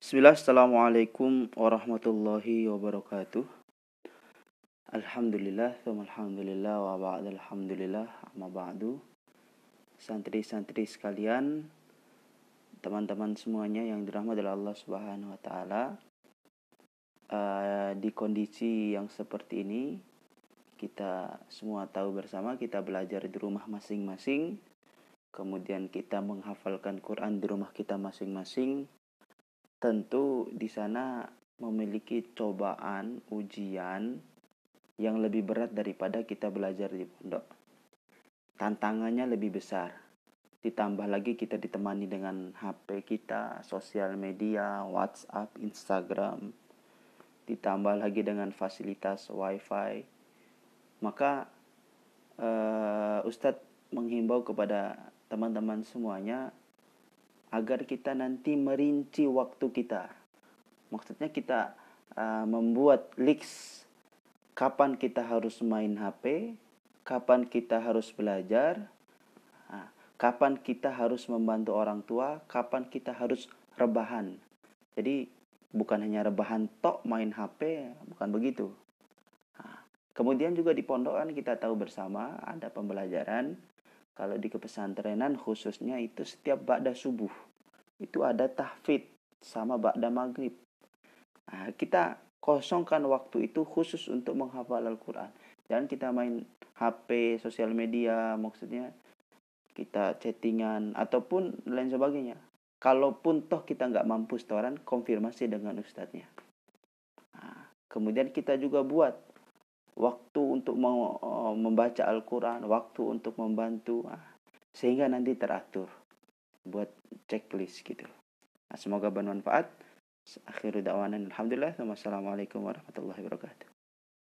Bismillah, Assalamualaikum warahmatullahi wabarakatuh. Alhamdulillah, alhamdulillah, wa ba'd alhamdulillah, amma ba'du. Santri-santri sekalian Teman-teman semuanya yang dirahmati oleh Allah subhanahu wa ta'ala uh, Di kondisi yang seperti ini Kita semua tahu bersama, kita belajar di rumah masing-masing. Kemudian kita menghafalkan Quran di rumah kita masing-masing tentu di sana memiliki cobaan, ujian yang lebih berat daripada kita belajar di pondok. Tantangannya lebih besar. Ditambah lagi kita ditemani dengan HP kita, sosial media, WhatsApp, Instagram. Ditambah lagi dengan fasilitas WiFi. Maka uh, Ustadz menghimbau kepada teman-teman semuanya agar kita nanti merinci waktu kita. Maksudnya kita uh, membuat list kapan kita harus main HP, kapan kita harus belajar, uh, kapan kita harus membantu orang tua, kapan kita harus rebahan. Jadi bukan hanya rebahan tok main HP, bukan begitu. Uh, kemudian juga di pondokan kita tahu bersama ada pembelajaran kalau di kepesantrenan khususnya itu setiap ba'da subuh. Itu ada tahfid sama ba'da maghrib. Nah, kita kosongkan waktu itu khusus untuk menghafal Al-Quran. Jangan kita main HP, sosial media, maksudnya kita chattingan ataupun lain sebagainya. Kalaupun toh kita nggak mampu setoran, konfirmasi dengan ustadznya. Nah, kemudian kita juga buat waktu untuk eh, membaca Al-Quran, waktu untuk membantu, ah, sehingga nanti teratur buat checklist gitu. Nah, semoga bermanfaat. Akhirul da'wanan alhamdulillah. Wassalamualaikum warahmatullahi wabarakatuh.